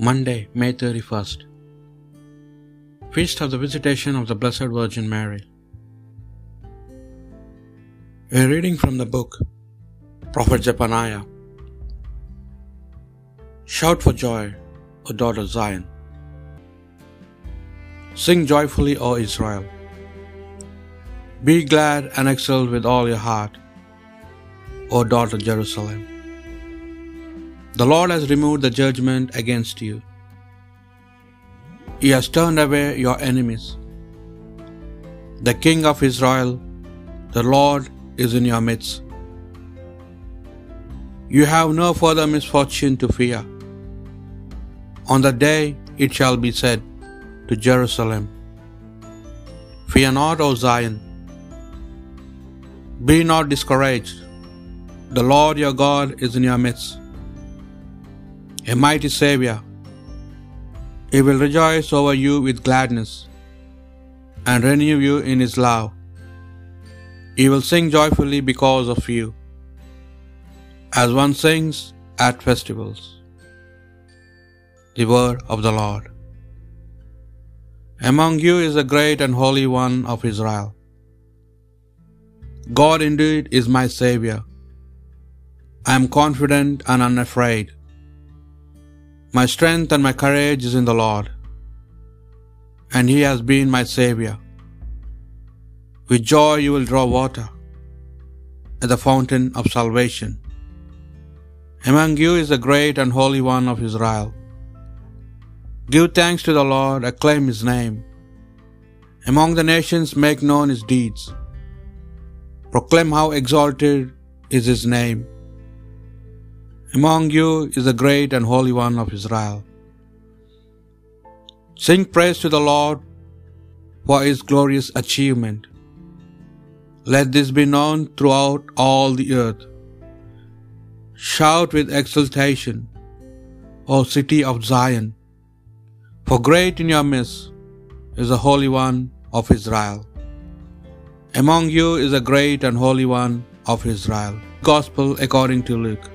Monday, May 31st. Feast of the Visitation of the Blessed Virgin Mary. A reading from the book Prophet Zephaniah. Shout for joy, O daughter Zion. Sing joyfully, O Israel. Be glad and exult with all your heart, O daughter Jerusalem. The Lord has removed the judgment against you. He has turned away your enemies. The King of Israel, the Lord, is in your midst. You have no further misfortune to fear. On the day it shall be said to Jerusalem, Fear not, O Zion. Be not discouraged. The Lord your God is in your midst a mighty Saviour. He will rejoice over you with gladness and renew you in His love. He will sing joyfully because of you, as one sings at festivals. The word of the Lord. Among you is the great and holy one of Israel. God indeed is my Saviour. I am confident and unafraid. My strength and my courage is in the Lord, and He has been my Saviour. With joy you will draw water at the fountain of salvation. Among you is the great and holy one of Israel. Give thanks to the Lord, acclaim His name. Among the nations make known His deeds. Proclaim how exalted is His name. Among you is the great and holy one of Israel. Sing praise to the Lord for his glorious achievement. Let this be known throughout all the earth. Shout with exultation, O city of Zion, for great in your midst is the Holy One of Israel. Among you is a great and holy one of Israel. Gospel according to Luke.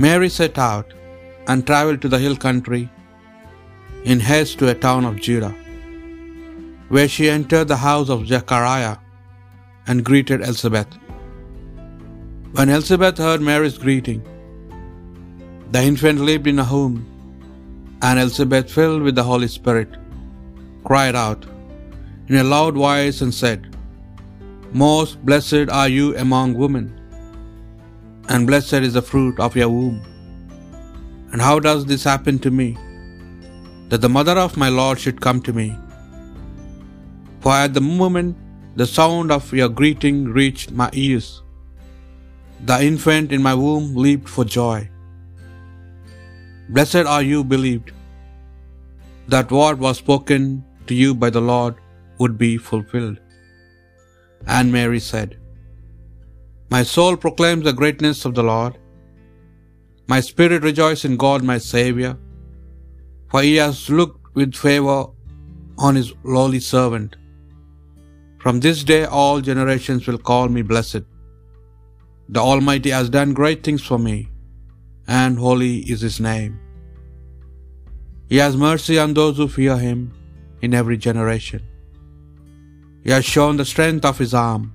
Mary set out and traveled to the hill country in haste to a town of Judah, where she entered the house of Zechariah and greeted Elizabeth. When Elizabeth heard Mary's greeting, the infant leaped in her womb, and Elizabeth, filled with the Holy Spirit, cried out in a loud voice and said, Most blessed are you among women and blessed is the fruit of your womb. And how does this happen to me? That the mother of my Lord should come to me. For at the moment the sound of your greeting reached my ears, the infant in my womb leaped for joy. Blessed are you believed that what was spoken to you by the Lord would be fulfilled. And Mary said, my soul proclaims the greatness of the Lord. My spirit rejoices in God my Saviour, for he has looked with favour on his lowly servant. From this day all generations will call me blessed. The Almighty has done great things for me, and holy is his name. He has mercy on those who fear him in every generation. He has shown the strength of his arm.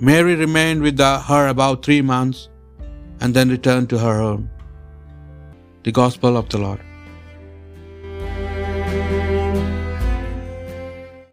Mary remained with her about three months and then returned to her home. The Gospel of the Lord.